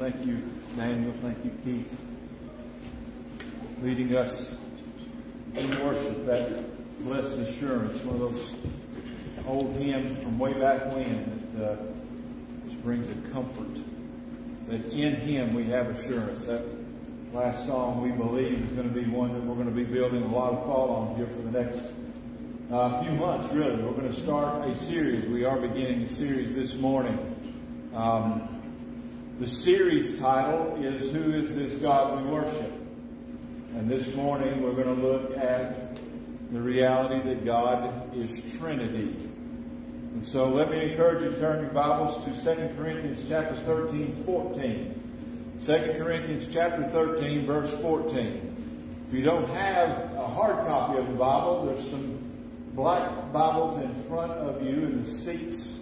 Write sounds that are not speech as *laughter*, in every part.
Thank you, Daniel. Thank you, Keith. Leading us in worship, that blessed assurance, one of those old hymns from way back when that uh, just brings a comfort that in Him we have assurance. That last song we believe is going to be one that we're going to be building a lot of thought on here for the next uh, few months, really. We're going to start a series. We are beginning a series this morning. Um, the series title is Who is This God We Worship? And this morning we're going to look at the reality that God is Trinity. And so let me encourage you to turn your Bibles to 2 Corinthians chapter 13, 14. 2 Corinthians chapter 13, verse 14. If you don't have a hard copy of the Bible, there's some black Bibles in front of you in the seats.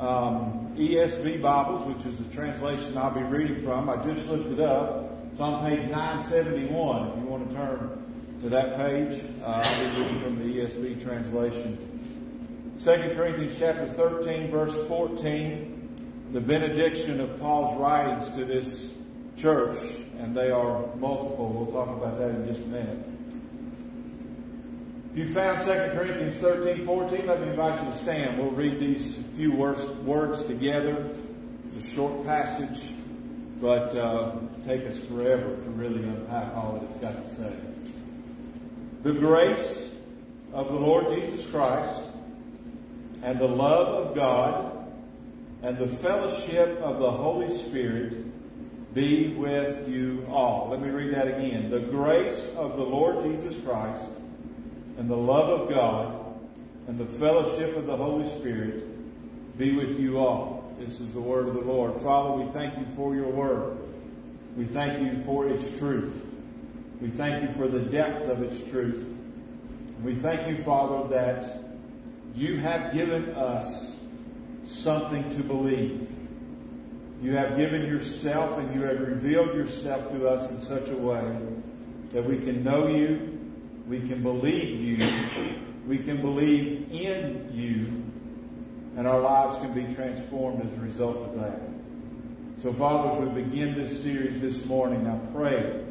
Um, ESV Bibles, which is the translation I'll be reading from. I just looked it up. It's on page 971. If you want to turn to that page, uh, I'll be reading from the ESV translation. 2 Corinthians chapter 13, verse 14, the benediction of Paul's writings to this church, and they are multiple. We'll talk about that in just a minute. If you found 2 Corinthians 13, 14, let me invite you to stand. We'll read these few words, together. It's a short passage, but uh, take us forever to really unpack all that it's got to say. The grace of the Lord Jesus Christ and the love of God and the fellowship of the Holy Spirit be with you all. Let me read that again. The grace of the Lord Jesus Christ and the love of God and the fellowship of the Holy Spirit be with you all. This is the word of the Lord. Father, we thank you for your word. We thank you for its truth. We thank you for the depth of its truth. We thank you, Father, that you have given us something to believe. You have given yourself and you have revealed yourself to us in such a way that we can know you, we can believe you, we can believe in you, and our lives can be transformed as a result of that. So, Father, as we begin this series this morning, I pray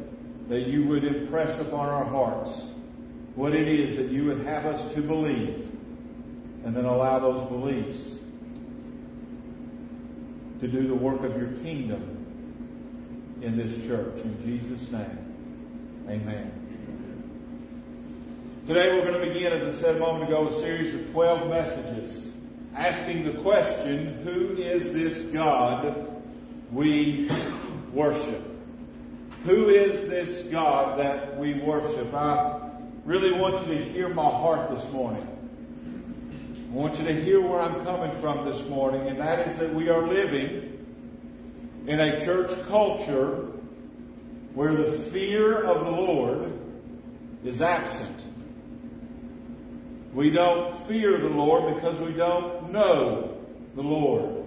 that you would impress upon our hearts what it is that you would have us to believe and then allow those beliefs to do the work of your kingdom in this church. In Jesus' name, amen. Today we're going to begin, as I said a moment ago, a series of 12 messages asking the question, who is this God we worship? Who is this God that we worship? I really want you to hear my heart this morning. I want you to hear where I'm coming from this morning, and that is that we are living in a church culture where the fear of the Lord is absent. We don't fear the Lord because we don't know the Lord.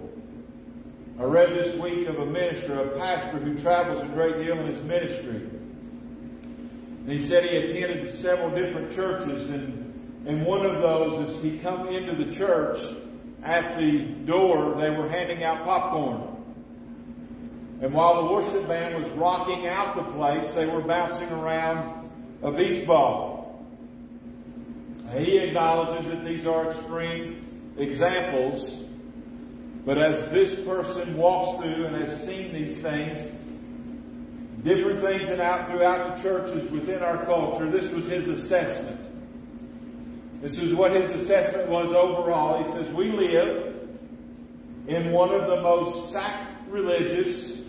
I read this week of a minister, a pastor who travels a great deal in his ministry. And he said he attended several different churches and and one of those, as he come into the church, at the door, they were handing out popcorn. And while the worship band was rocking out the place, they were bouncing around a beach ball. He acknowledges that these are extreme examples, but as this person walks through and has seen these things, different things and out throughout the churches within our culture, this was his assessment. This is what his assessment was overall. He says, we live in one of the most sacrilegious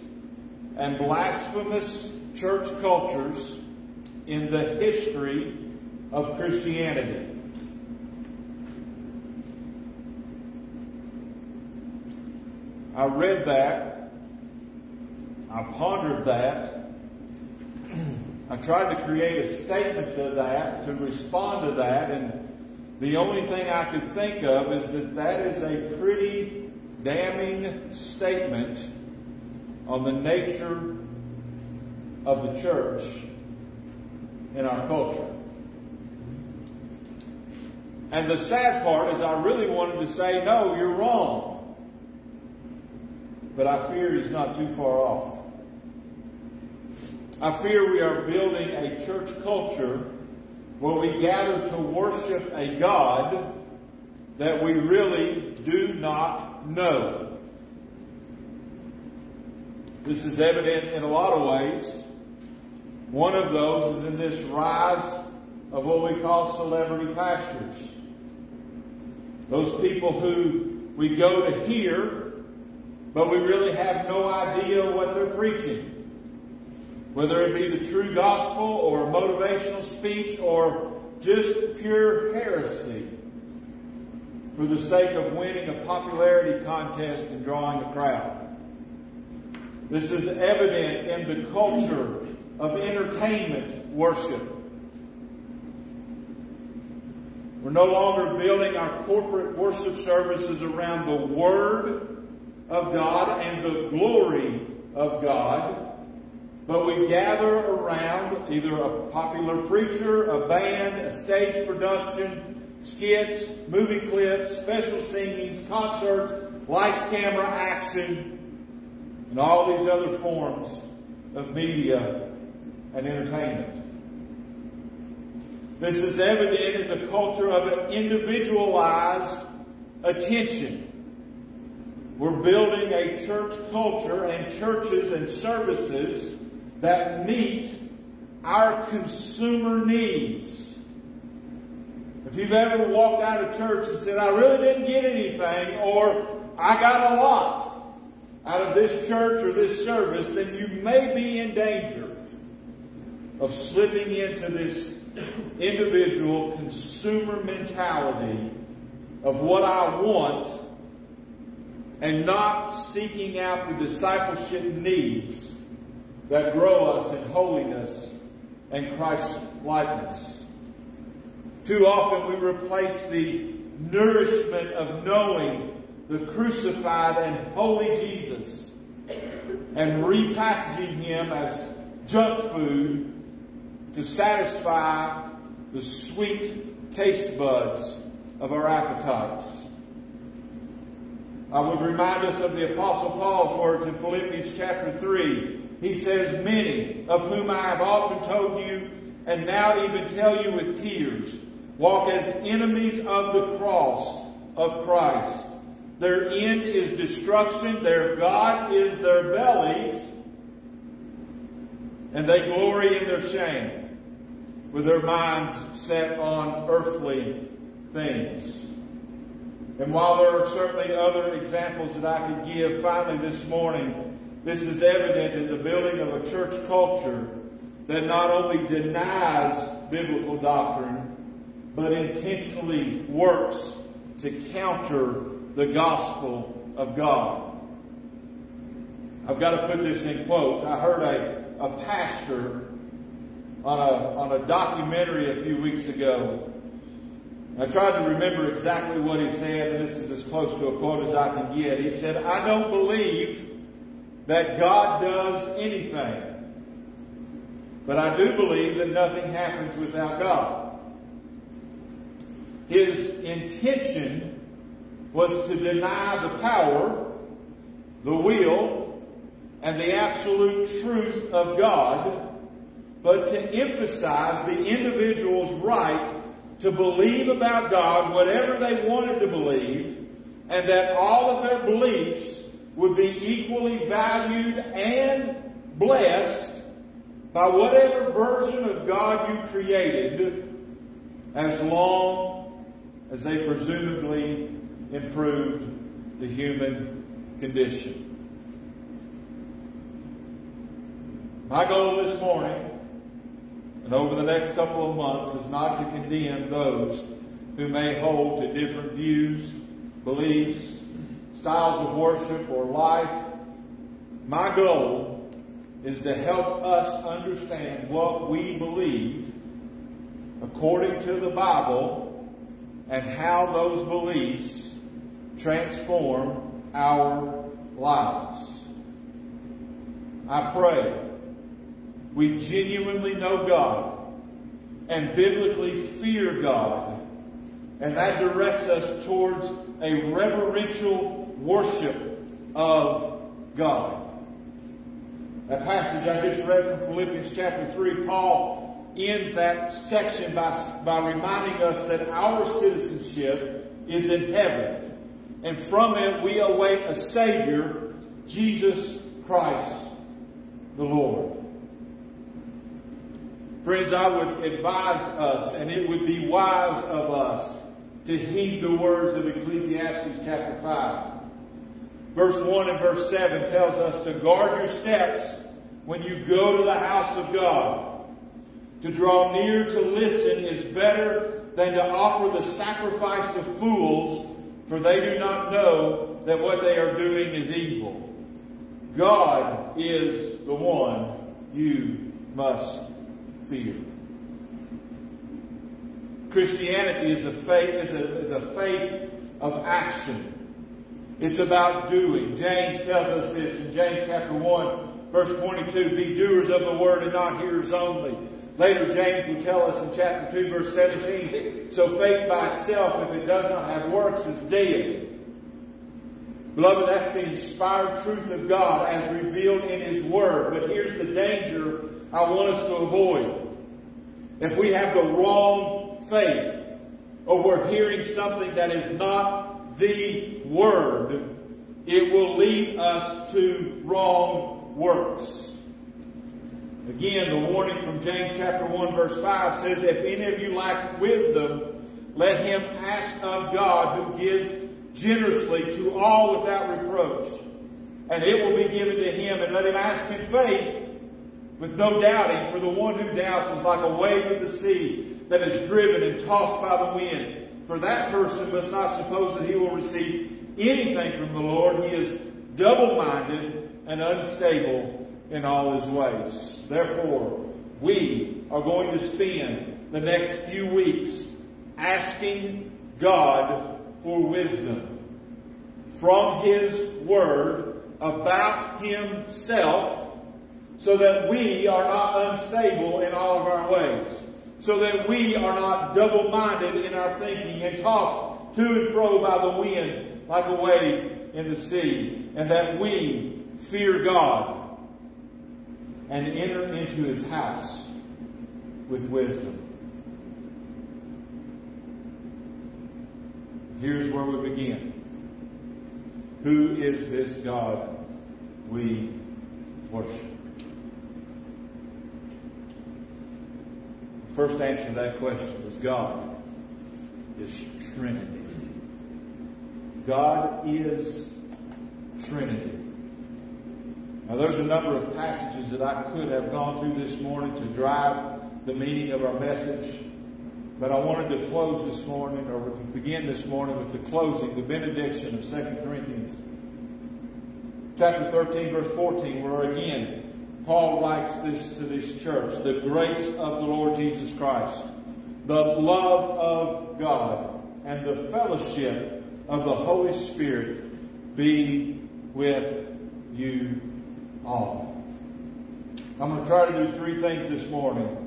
and blasphemous church cultures in the history of Christianity. I read that. I pondered that. *clears throat* I tried to create a statement to that, to respond to that, and the only thing I could think of is that that is a pretty damning statement on the nature of the church in our culture. And the sad part is I really wanted to say, no, you're wrong. But I fear he's not too far off. I fear we are building a church culture where we gather to worship a God that we really do not know. This is evident in a lot of ways. One of those is in this rise of what we call celebrity pastors. Those people who we go to hear, but we really have no idea what they're preaching. Whether it be the true gospel or motivational speech or just pure heresy for the sake of winning a popularity contest and drawing a crowd. This is evident in the culture of entertainment worship. We're no longer building our corporate worship services around the Word of God and the glory of God, but we gather around either a popular preacher, a band, a stage production, skits, movie clips, special singings, concerts, lights, camera, action, and all these other forms of media and entertainment. This is evident in the culture of individualized attention. We're building a church culture and churches and services that meet our consumer needs. If you've ever walked out of church and said, I really didn't get anything, or I got a lot out of this church or this service, then you may be in danger of slipping into this individual consumer mentality of what I want and not seeking out the discipleship needs that grow us in holiness and Christ likeness. Too often we replace the nourishment of knowing the crucified and holy Jesus and repackaging him as junk food to satisfy the sweet taste buds of our appetites. I would remind us of the Apostle Paul's words in Philippians chapter 3. He says, Many of whom I have often told you, and now even tell you with tears, walk as enemies of the cross of Christ. Their end is destruction, their God is their bellies, and they glory in their shame, with their minds set on earthly things. And while there are certainly other examples that I could give, finally this morning, this is evident in the building of a church culture that not only denies biblical doctrine, but intentionally works to counter the gospel of God. I've got to put this in quotes. I heard a a pastor on a, on a documentary a few weeks ago. I tried to remember exactly what he said, and this is as close to a quote as I can get. He said, I don't believe that God does anything, but I do believe that nothing happens without God. His intention was to deny the power, the will, and the absolute truth of God, but to emphasize the individual's right to believe about God whatever they wanted to believe, and that all of their beliefs would be equally valued and blessed by whatever version of God you created, as long as they presumably improved the human condition. My goal this morning and over the next couple of months is not to condemn those who may hold to different views, beliefs, styles of worship, or life. My goal is to help us understand what we believe according to the Bible and how those beliefs transform our lives. I pray we genuinely know God and biblically fear God. And that directs us towards a reverential worship of God. That passage I just read from Philippians chapter 3, Paul ends that section by, by reminding us that our citizenship is in heaven. And from it we await a Savior, Jesus Christ the Lord. Friends, I would advise us, and it would be wise of us, to heed the words of Ecclesiastes chapter 5. Verse 1 and verse 7 tells us to guard your steps when you go to the house of God. To draw near to listen is better than to offer the sacrifice of fools, for they do not know that what they are doing is evil. God is the one you must fear. Christianity is a faith, is a, is a faith of action. It's about doing. James tells us this in James chapter 1, verse 22. Be doers of the word and not hearers only. Later, James will tell us in chapter 2, verse 17. So faith by itself, if it does not have works, is dead. Beloved, that's the inspired truth of God as revealed in His Word. But here's the danger I want us to avoid. If we have the wrong faith, or we're hearing something that is not the Word, it will lead us to wrong works. Again, the warning from James chapter 1 verse 5 says, If any of you lack wisdom, let him ask of God who gives generously to all without reproach. And it will be given to him, and let him ask in faith with no doubting, for the one who doubts is like a wave of the sea that is driven and tossed by the wind. For that person must not suppose that he will receive anything from the Lord. He is double-minded and unstable in all his ways. Therefore, we are going to spend the next few weeks asking God for wisdom from His Word about Himself so that we are not unstable in all of our ways so that we are not double-minded in our thinking and tossed to and fro by the wind like a wave in the sea, and that we fear God and enter into his house with wisdom. Here's where we begin. Who is this God we worship? First answer to that question is God is Trinity. God is Trinity. Now, there's a number of passages that I could have gone through this morning to drive the meaning of our message, but I wanted to close this morning, or begin this morning with the closing, the benediction of 2 Corinthians chapter 13, verse 14, where again, Paul writes this to this church the grace of the Lord Jesus Christ, the love of God, and the fellowship of the Holy Spirit be with you all. I'm going to try to do three things this morning.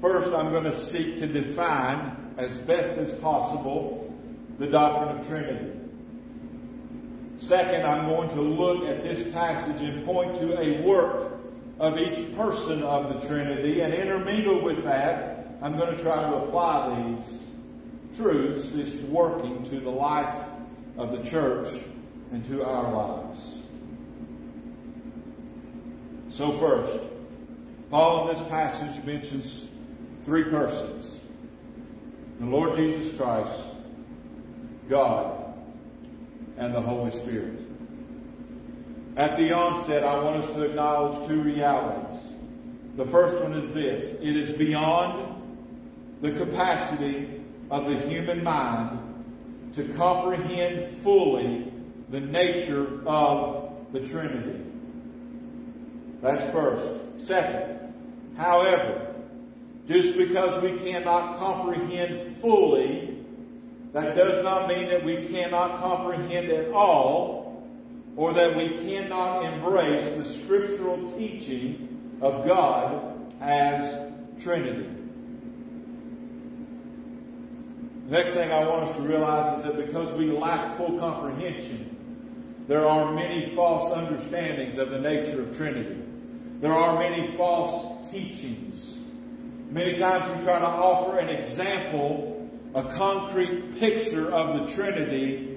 First, I'm going to seek to define as best as possible the doctrine of Trinity. Second, I'm going to look at this passage and point to a work of each person of the Trinity, and intermingled with that, I'm going to try to apply these truths, this working to the life of the church and to our lives. So first, Paul in this passage mentions three persons. The Lord Jesus Christ, God, and the Holy Spirit. At the onset, I want us to acknowledge two realities. The first one is this. It is beyond the capacity of the human mind to comprehend fully the nature of the Trinity. That's first. Second, however, just because we cannot comprehend fully, that does not mean that we cannot comprehend at all or that we cannot embrace the scriptural teaching of God as Trinity. The next thing I want us to realize is that because we lack full comprehension, there are many false understandings of the nature of Trinity. There are many false teachings. Many times we try to offer an example, a concrete picture of the Trinity,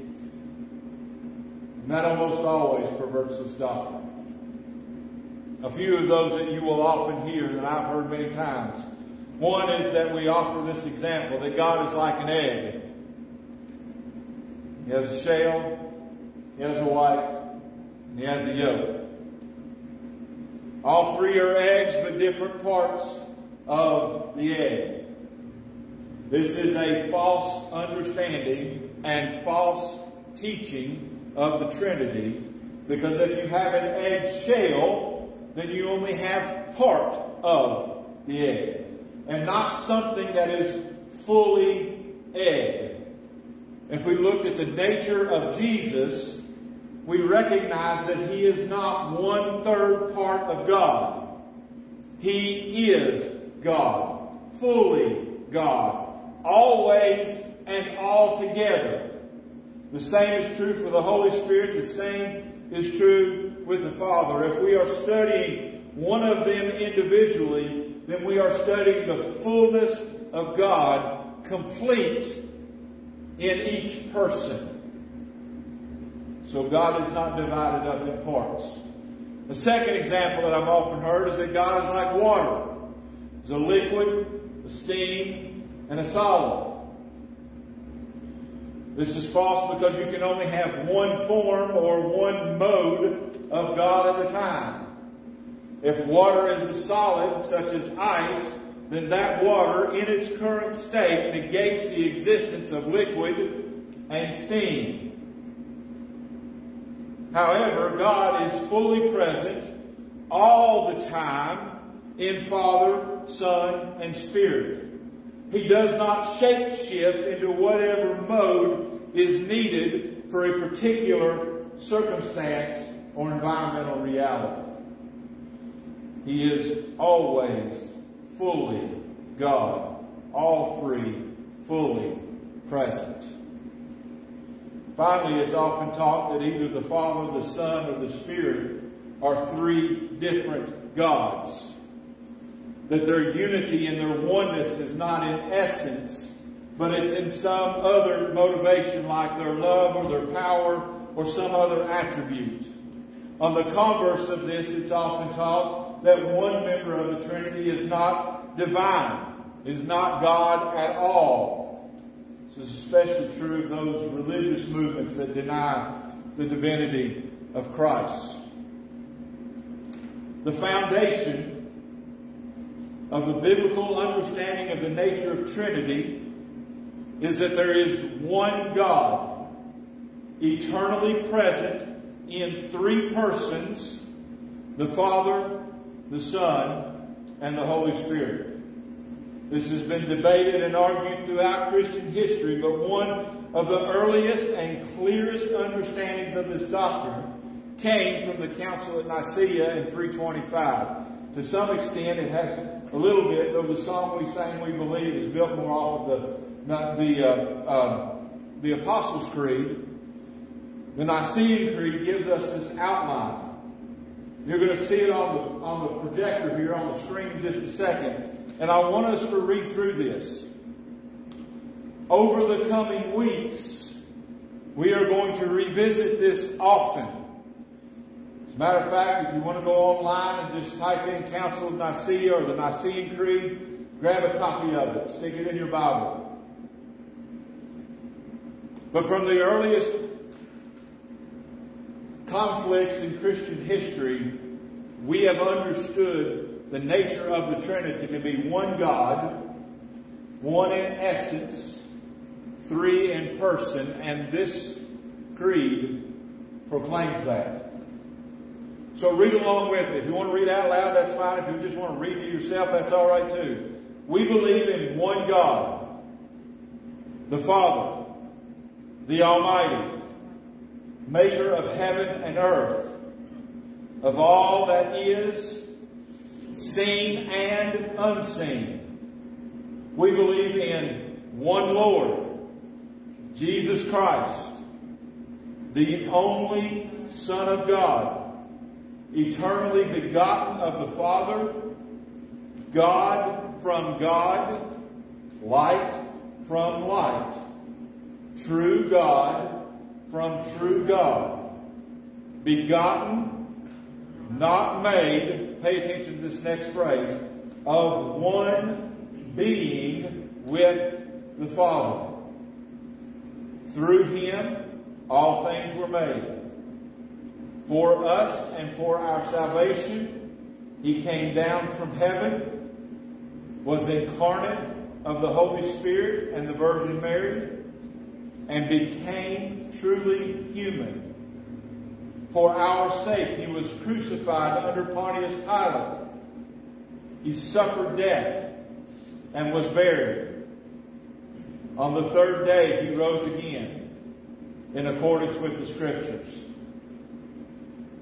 and that almost always perverts this doctrine. A few of those that you will often hear that I've heard many times. One is that we offer this example that God is like an egg. He has a shell, he has a white, and he has a yolk. All three are eggs, but different parts of the egg. This is a false understanding and false teaching of the Trinity because if you have an egg shell, then you only have part of the egg and not something that is fully egg. If we looked at the nature of Jesus, we recognize that he is not one third part of God. He is God, fully God, always and altogether. The same is true for the Holy Spirit. The same is true with the Father. If we are studying one of them individually, then we are studying the fullness of God complete in each person. So God is not divided up in parts. The second example that I've often heard is that God is like water. It's a liquid, a steam, and a solid. This is false because you can only have one form or one mode of God at a time. If water is a solid, such as ice, then that water in its current state negates the existence of liquid and steam. However, God is fully present all the time in Father, Son, and Spirit. He does not shape shift into whatever mode is needed for a particular circumstance or environmental reality. He is always fully God, all three fully present. Finally, it's often taught that either the Father, the Son, or the Spirit are three different gods. That their unity and their oneness is not in essence, but it's in some other motivation like their love or their power or some other attribute. On the converse of this, it's often taught that one member of the Trinity is not divine, is not God at all, this is especially true of those religious movements that deny the divinity of Christ. The foundation of the biblical understanding of the nature of Trinity is that there is one God, eternally present in three persons the Father, the Son, and the Holy Spirit. This has been debated and argued throughout Christian history, but one of the earliest and clearest understandings of this doctrine came from the Council at Nicaea in 325. To some extent, it has a little bit, though the song we sang, we believe, is built more off of the, the, uh, uh, the Apostles' Creed. The Nicene Creed gives us this outline. You're going to see it on the, on the projector here on the screen in just a second. And I want us to read through this. Over the coming weeks, we are going to revisit this often. As a matter of fact, if you want to go online and just type in Council of Nicaea or the Nicene Creed, grab a copy of it, stick it in your Bible. But from the earliest conflicts in Christian history, we have understood the nature of the Trinity to be one God, one in essence, three in person, and this creed proclaims that. So read along with me. If you want to read out loud, that's fine. If you just want to read it yourself, that's all right too. We believe in one God, the Father, the Almighty, maker of heaven and earth, of all that is seen and unseen. We believe in one Lord, Jesus Christ, the only Son of God, eternally begotten of the Father, God from God, light from light, true God from true God, begotten, not made, pay attention to this next phrase, of one being with the Father. Through him, all things were made. For us and for our salvation, he came down from heaven, was incarnate of the Holy Spirit and the Virgin Mary, and became truly human. For our sake, he was crucified under Pontius Pilate. He suffered death and was buried. On the third day, he rose again in accordance with the scriptures.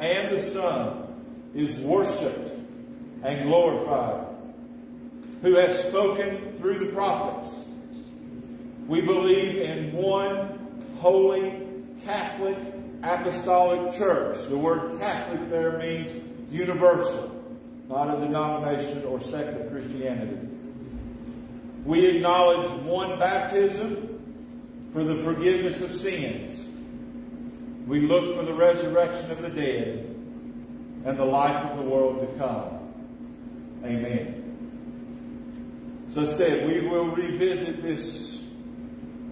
and the Son, is worshiped and glorified, who has spoken through the prophets. We believe in one holy, Catholic, apostolic church. The word Catholic there means universal, not a denomination or sect of Christianity. We acknowledge one baptism for the forgiveness of sins. We look for the resurrection of the dead and the life of the world to come. Amen. So I said, we will revisit this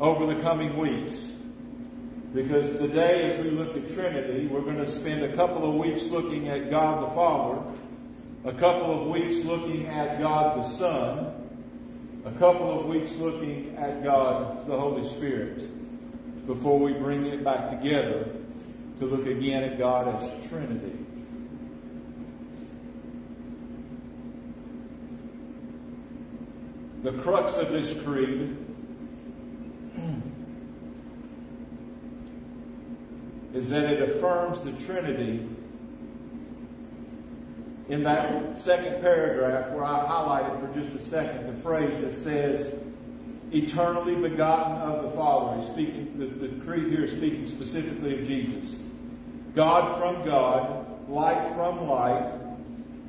over the coming weeks. Because today, as we look at Trinity, we're going to spend a couple of weeks looking at God the Father, a couple of weeks looking at God the Son, a couple of weeks looking at God the Holy Spirit, before we bring it back together to look again at God as Trinity. The crux of this creed is that it affirms the Trinity in that second paragraph where I highlighted for just a second the phrase that says, eternally begotten of the Father. He's speaking, the, the creed here is speaking specifically of Jesus. God from God, light from light,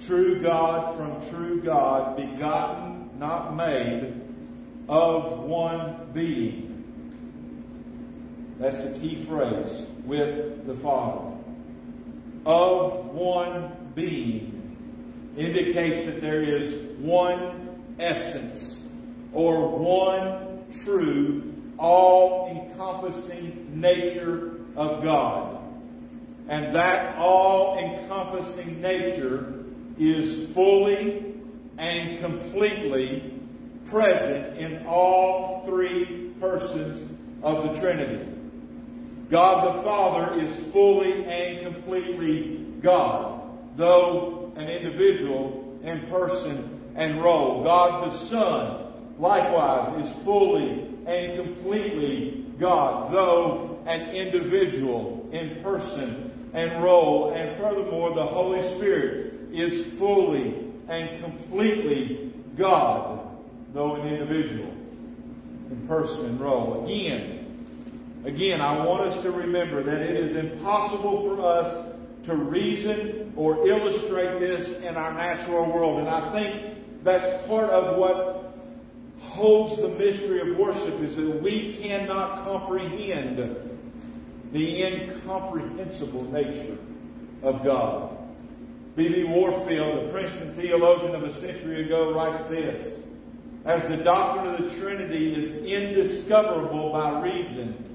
true God from true God, begotten, not made, of one being. That's the key phrase, with the Father. Of one being indicates that there is one essence or one true, all encompassing nature of God. And that all encompassing nature is fully and completely present in all three persons of the Trinity. God the Father is fully and completely God, though an individual in person and role. God the Son, likewise, is fully and completely God, though an individual in person and role. And furthermore, the Holy Spirit is fully and completely God, though an individual in person and role. Again, Again, I want us to remember that it is impossible for us to reason or illustrate this in our natural world. And I think that's part of what holds the mystery of worship is that we cannot comprehend the incomprehensible nature of God. B.B. Warfield, the Princeton theologian of a century ago, writes this. As the doctrine of the Trinity is indiscoverable by reason,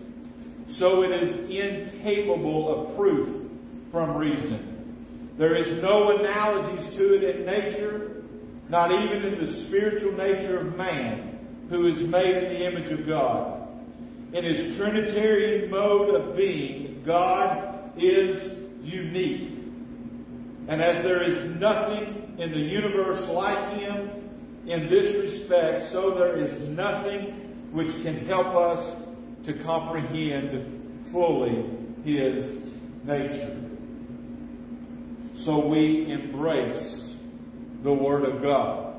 so it is incapable of proof from reason. There is no analogies to it in nature, not even in the spiritual nature of man, who is made in the image of God. In his Trinitarian mode of being, God is unique. And as there is nothing in the universe like him in this respect, so there is nothing which can help us to comprehend fully his nature. So we embrace the Word of God.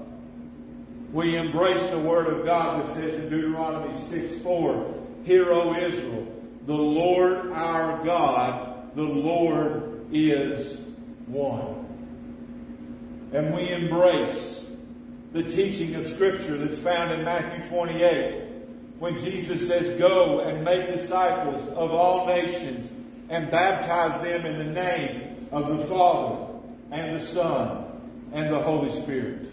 We embrace the Word of God that says in Deuteronomy 6 4, Hear, O Israel, the Lord our God, the Lord is one. And we embrace the teaching of Scripture that's found in Matthew 28 when Jesus says, Go and make disciples of all nations and baptize them in the name of the Father and the Son and the Holy Spirit.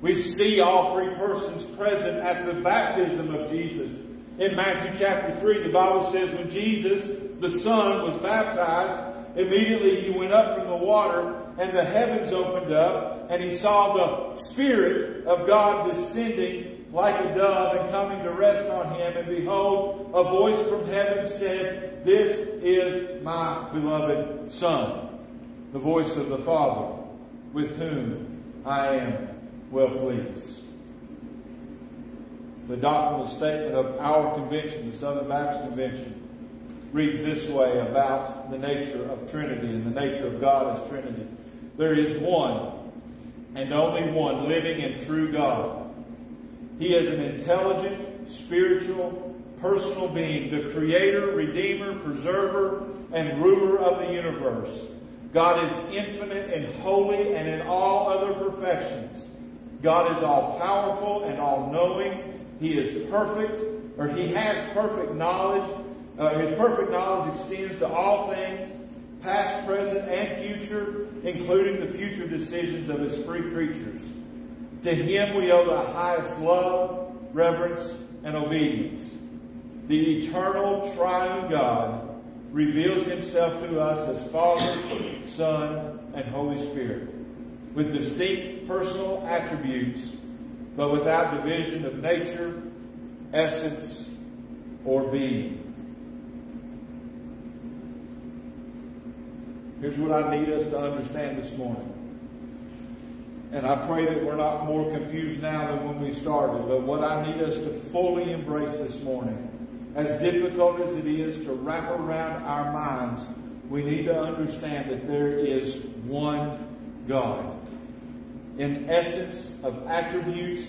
We see all three persons present at the baptism of Jesus. In Matthew chapter 3, the Bible says when Jesus, the Son, was baptized, immediately he went up from the water and the heavens opened up and he saw the Spirit of God descending like a dove and coming to rest on him. And behold, a voice from heaven said, This is my beloved Son, the voice of the Father, with whom I am well pleased. The doctrinal statement of our convention, the Southern Baptist Convention, reads this way about the nature of Trinity and the nature of God as Trinity. There is one and only one living and true God he is an intelligent, spiritual, personal being, the creator, redeemer, preserver, and ruler of the universe. God is infinite and holy and in all other perfections. God is all powerful and all knowing. He is perfect, or he has perfect knowledge. Uh, his perfect knowledge extends to all things, past, present, and future, including the future decisions of his free creatures. To him we owe the highest love, reverence, and obedience. The eternal triune God reveals himself to us as Father, Son, and Holy Spirit, with distinct personal attributes, but without division of nature, essence, or being. Here's what I need us to understand this morning. And I pray that we're not more confused now than when we started. But what I need us to fully embrace this morning, as difficult as it is to wrap around our minds, we need to understand that there is one God. In essence of attributes,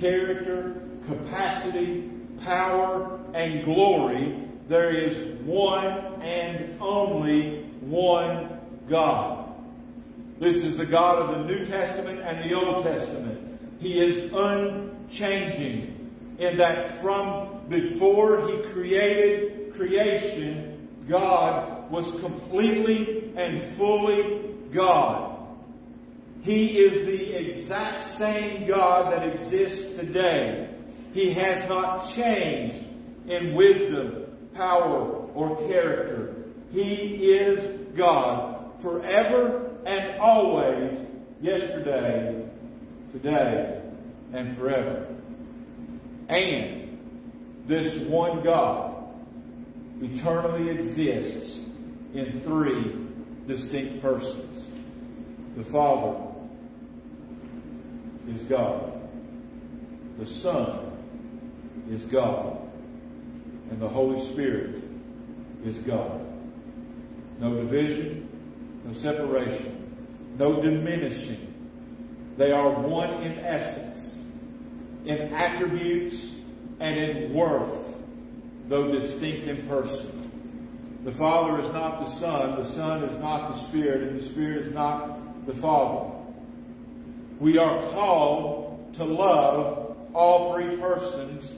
character, capacity, power, and glory, there is one and only one God. This is the God of the New Testament and the Old Testament. He is unchanging in that from before he created creation, God was completely and fully God. He is the exact same God that exists today. He has not changed in wisdom, power, or character. He is God forever and always, yesterday, today, and forever. And this one God eternally exists in three distinct persons. The Father is God. The Son is God. And the Holy Spirit is God. No division, no separation, no diminishing. They are one in essence, in attributes, and in worth, though distinct in person. The Father is not the Son, the Son is not the Spirit, and the Spirit is not the Father. We are called to love all three persons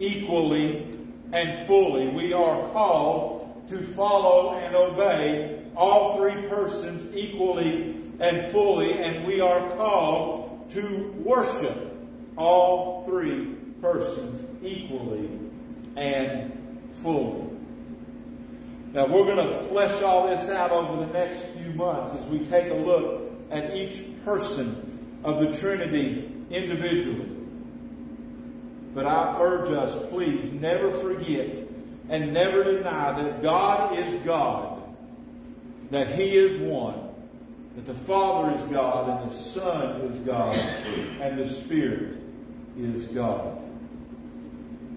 equally and fully. We are called to follow and obey all three persons equally and fully, and we are called to worship all three persons equally and fully. Now we're going to flesh all this out over the next few months as we take a look at each person of the Trinity individually. But I urge us, please never forget and never deny that God is God that He is one, that the Father is God and the Son is God and the Spirit is God.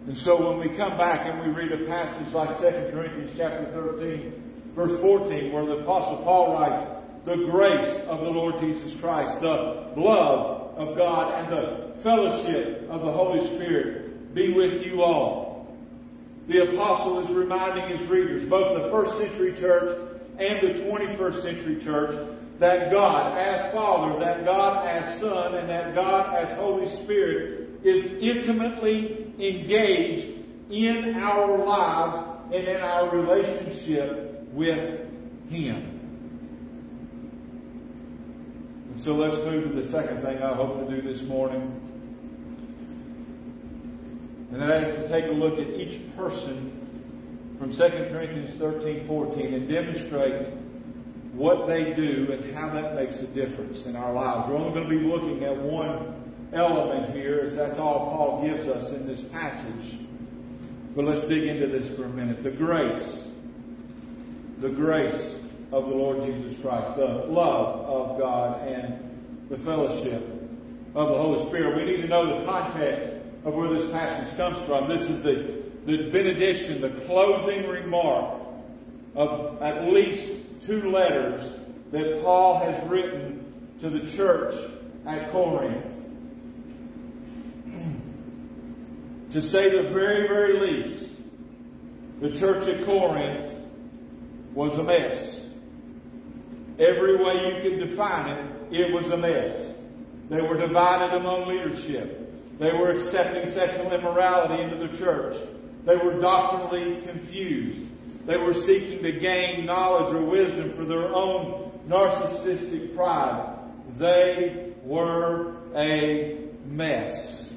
And so when we come back and we read a passage like 2 Corinthians chapter 13, verse 14, where the Apostle Paul writes, the grace of the Lord Jesus Christ, the love of God, and the fellowship of the Holy Spirit be with you all. The apostle is reminding his readers, both the first century church and the 21st century church, that God as Father, that God as Son, and that God as Holy Spirit is intimately engaged in our lives and in our relationship with Him. And so let's move to the second thing I hope to do this morning. And that is to take a look at each person from 2 Corinthians 13, 14 and demonstrate what they do and how that makes a difference in our lives. We're only going to be looking at one element here as that's all Paul gives us in this passage. But let's dig into this for a minute. The grace. The grace of the Lord Jesus Christ. The love of God and the fellowship of the Holy Spirit. We need to know the context of where this passage comes from. This is the, the benediction, the closing remark of at least two letters that Paul has written to the church at Corinth. to say the very, very least, the church at Corinth was a mess. Every way you could define it, it was a mess. They were divided among leadership. They were accepting sexual immorality into the church. They were doctrinally confused. They were seeking to gain knowledge or wisdom for their own narcissistic pride. They were a mess.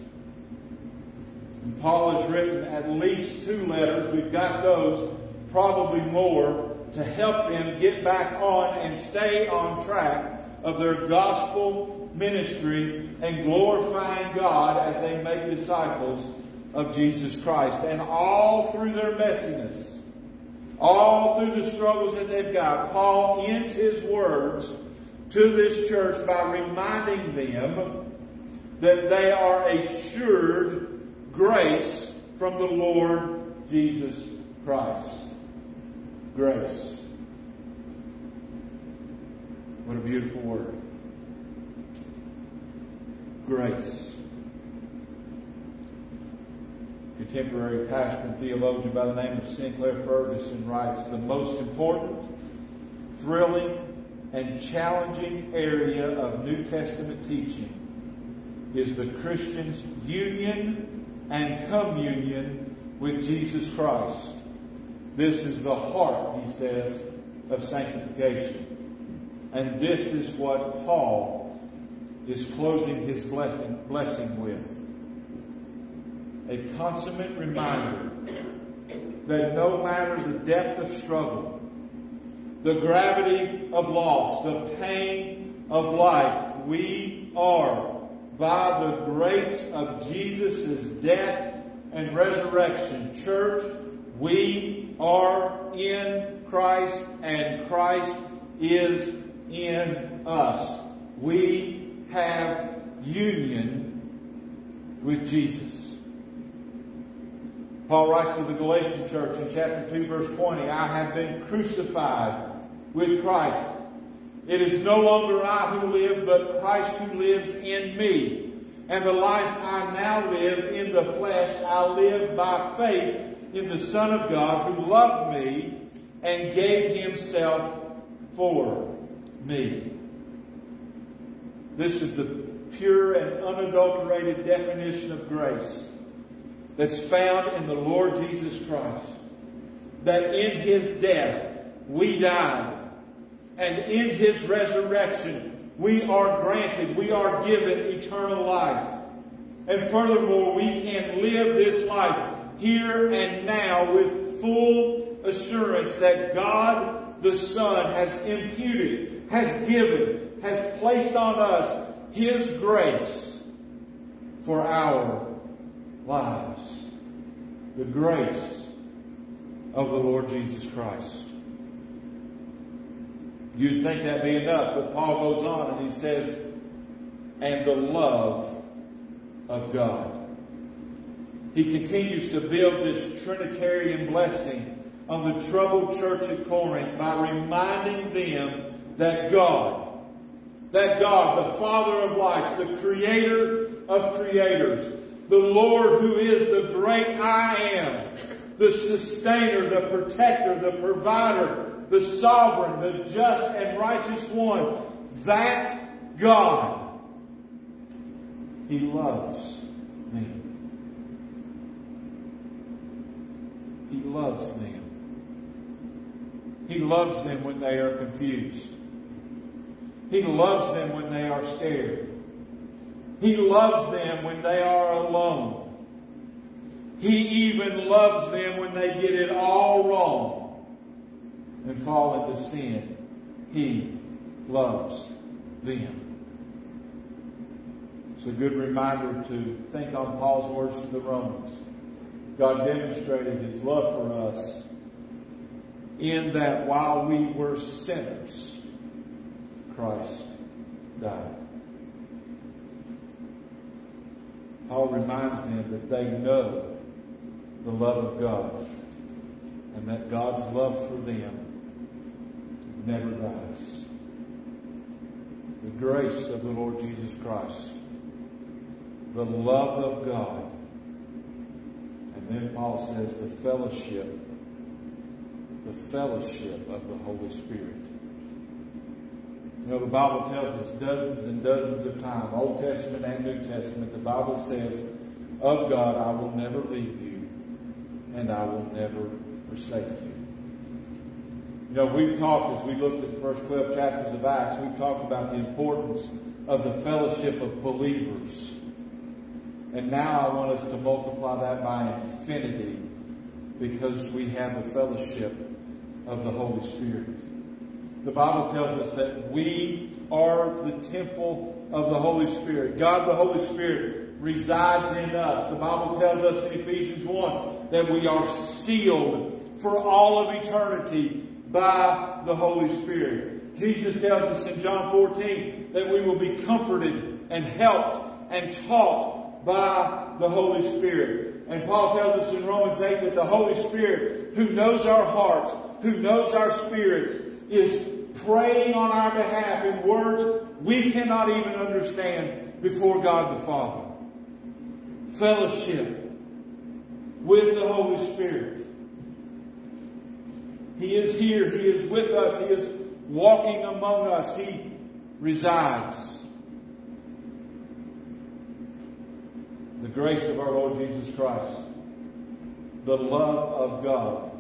And Paul has written at least two letters. We've got those, probably more, to help them get back on and stay on track of their gospel ministry and glorifying God as they make disciples of Jesus Christ. And all through their messiness, all through the struggles that they've got, Paul ends his words to this church by reminding them that they are assured grace from the Lord Jesus Christ. Grace. What a beautiful word. Grace contemporary pastor and theologian by the name of Sinclair Ferguson writes, the most important, thrilling, and challenging area of New Testament teaching is the Christian's union and communion with Jesus Christ. This is the heart, he says, of sanctification. And this is what Paul is closing his blessing, blessing with a consummate reminder that no matter the depth of struggle, the gravity of loss, the pain of life, we are, by the grace of Jesus' death and resurrection, church, we are in Christ and Christ is in us. We have union with Jesus. Paul writes to the Galatian church in chapter 2 verse 20, I have been crucified with Christ. It is no longer I who live, but Christ who lives in me. And the life I now live in the flesh, I live by faith in the Son of God who loved me and gave himself for me. This is the pure and unadulterated definition of grace that's found in the Lord Jesus Christ. That in his death we died, and in his resurrection we are granted, we are given eternal life. And furthermore, we can live this life here and now with full assurance that God the Son has imputed, has given, has placed on us His grace for our lives. The grace of the Lord Jesus Christ. You'd think that'd be enough, but Paul goes on and he says, and the love of God. He continues to build this Trinitarian blessing on the troubled church at Corinth by reminding them that God, that God, the Father of lights, the Creator of creators, the Lord who is the great I am, the sustainer, the protector, the provider, the sovereign, the just and righteous one, that God, He loves me. He loves them. He loves them when they are confused. He loves them when they are scared. He loves them when they are alone. He even loves them when they get it all wrong and fall into sin. He loves them. It's a good reminder to think on Paul's words to the Romans. God demonstrated his love for us in that while we were sinners, Christ died. Paul reminds them that they know the love of God and that God's love for them never dies. The grace of the Lord Jesus Christ, the love of God, and then Paul says the fellowship, the fellowship of the Holy Spirit. You know, the Bible tells us dozens and dozens of times, Old Testament and New Testament, the Bible says, of God I will never leave you and I will never forsake you. You know, we've talked, as we looked at the first 12 chapters of Acts, we've talked about the importance of the fellowship of believers. And now I want us to multiply that by infinity because we have the fellowship of the Holy Spirit. The Bible tells us that we are the temple of the Holy Spirit. God the Holy Spirit resides in us. The Bible tells us in Ephesians 1 that we are sealed for all of eternity by the Holy Spirit. Jesus tells us in John 14 that we will be comforted and helped and taught by the Holy Spirit. And Paul tells us in Romans 8 that the Holy Spirit, who knows our hearts, who knows our spirits, is praying on our behalf in words we cannot even understand before God the Father. Fellowship with the Holy Spirit. He is here. He is with us. He is walking among us. He resides. The grace of our Lord Jesus Christ, the love of God,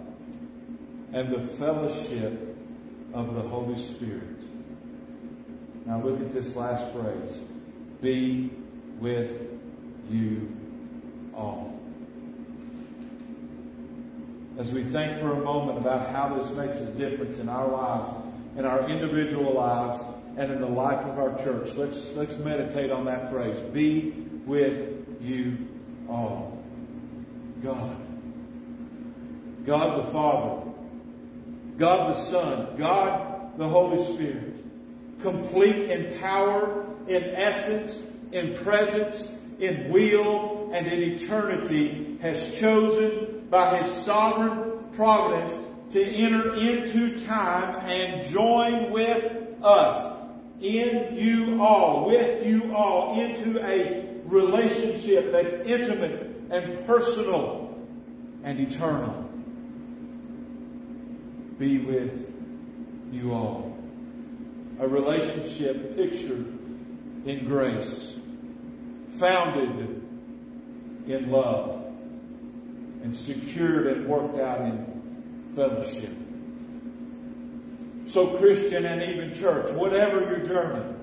and the fellowship of the Holy Spirit. Now look at this last phrase. Be with you all. As we think for a moment about how this makes a difference in our lives, in our individual lives, and in the life of our church, let's, let's meditate on that phrase. Be with you all. God. God the Father God the Son, God the Holy Spirit, complete in power, in essence, in presence, in will, and in eternity, has chosen by his sovereign providence to enter into time and join with us, in you all, with you all, into a relationship that's intimate and personal and eternal be with you all. A relationship pictured in grace, founded in love, and secured and worked out in fellowship. So, Christian and even church, whatever your journey,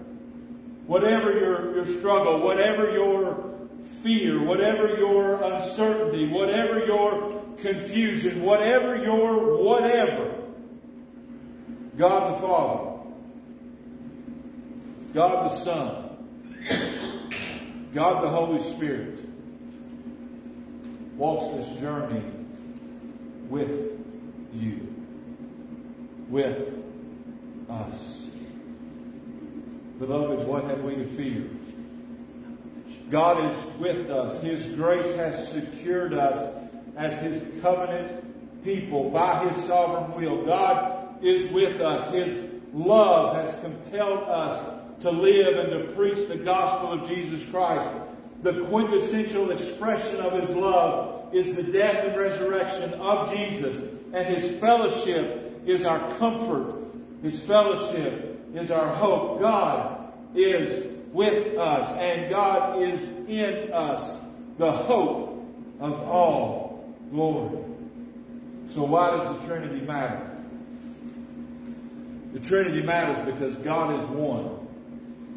whatever your, your struggle, whatever your fear, whatever your uncertainty, whatever your confusion, whatever your whatever, God the Father, God the Son, God the Holy Spirit walks this journey with you, with us. Beloved, what have we to fear? God is with us. His grace has secured us as His covenant people by His sovereign will. God is with us. His love has compelled us to live and to preach the gospel of Jesus Christ. The quintessential expression of His love is the death and resurrection of Jesus. And His fellowship is our comfort. His fellowship is our hope. God is with us and God is in us, the hope of all glory. So why does the Trinity matter? The Trinity matters because God is one.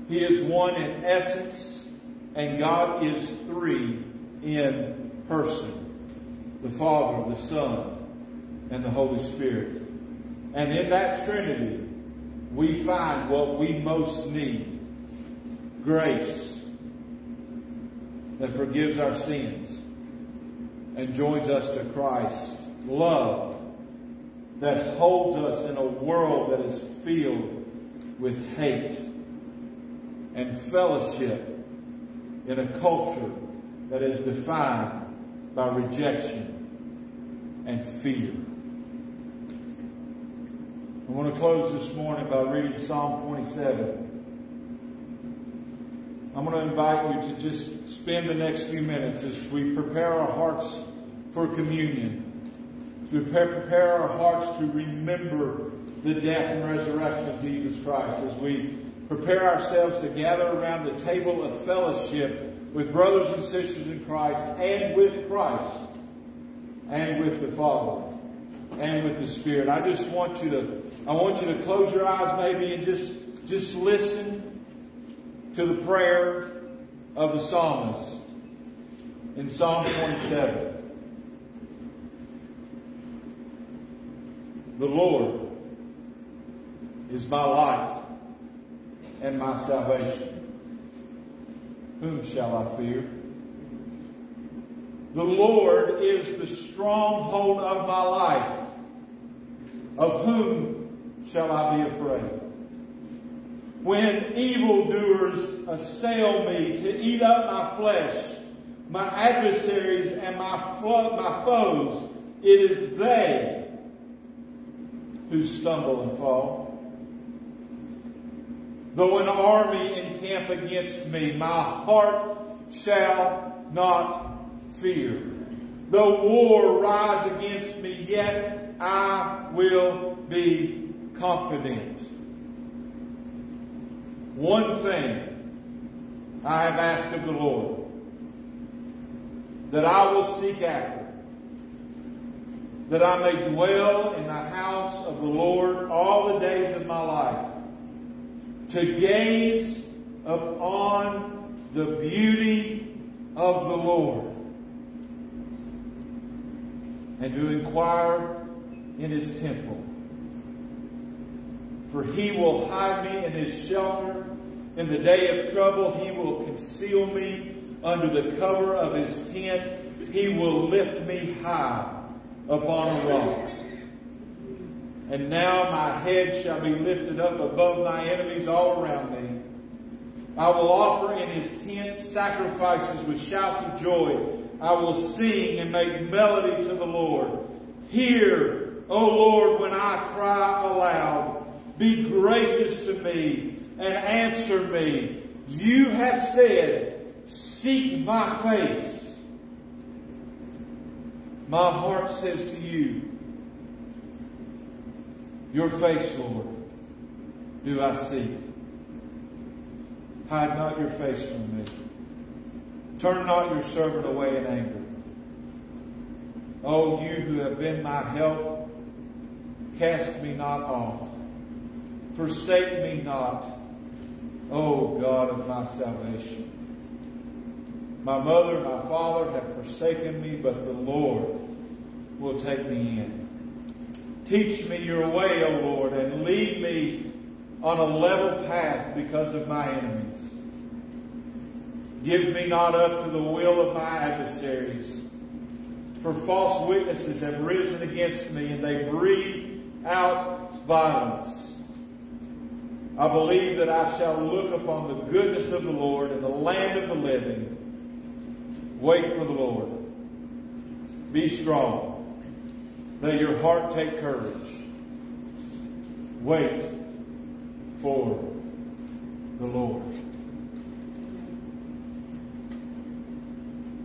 He is one in essence, and God is three in person. The Father, the Son, and the Holy Spirit. And in that Trinity, we find what we most need grace that forgives our sins and joins us to Christ, love that holds us in a world that is filled with hate, and fellowship in a culture that is defined by rejection and fear. I want to close this morning by reading Psalm 27. I'm going to invite you to just spend the next few minutes as we prepare our hearts for communion, as we prepare our hearts to remember the death and resurrection of Jesus Christ, as we prepare ourselves to gather around the table of fellowship with brothers and sisters in Christ and with Christ and with the Father and with the Spirit. I just want you to, I want you to close your eyes maybe and just, just listen to the prayer of the psalmist in Psalm 27. The Lord is my light and my salvation. Whom shall I fear? The Lord is the stronghold of my life. Of whom shall I be afraid? when evildoers assail me to eat up my flesh, my adversaries and my, my foes, it is they who stumble and fall. Though an army encamp against me, my heart shall not fear. Though war rise against me, yet I will be confident. One thing I have asked of the Lord that I will seek after, that I may dwell in the house of the Lord all the days of my life, to gaze upon the beauty of the Lord, and to inquire in his temple. For he will hide me in his shelter. In the day of trouble, he will conceal me under the cover of his tent. He will lift me high upon a rock. And now my head shall be lifted up above my enemies all around me. I will offer in his tent sacrifices with shouts of joy. I will sing and make melody to the Lord. Hear, O Lord, when I cry aloud. Be gracious to me and answer me. You have said, seek my face. My heart says to you, your face, Lord, do I seek. Hide not your face from me. Turn not your servant away in anger. O you who have been my help, cast me not off. Forsake me not, O God of my salvation. My mother and my father have forsaken me, but the Lord will take me in. Teach me your way, O Lord, and lead me on a level path because of my enemies. Give me not up to the will of my adversaries, for false witnesses have risen against me, and they breathe out violence. I believe that I shall look upon the goodness of the Lord in the land of the living. Wait for the Lord. Be strong. Let your heart take courage. Wait for the Lord.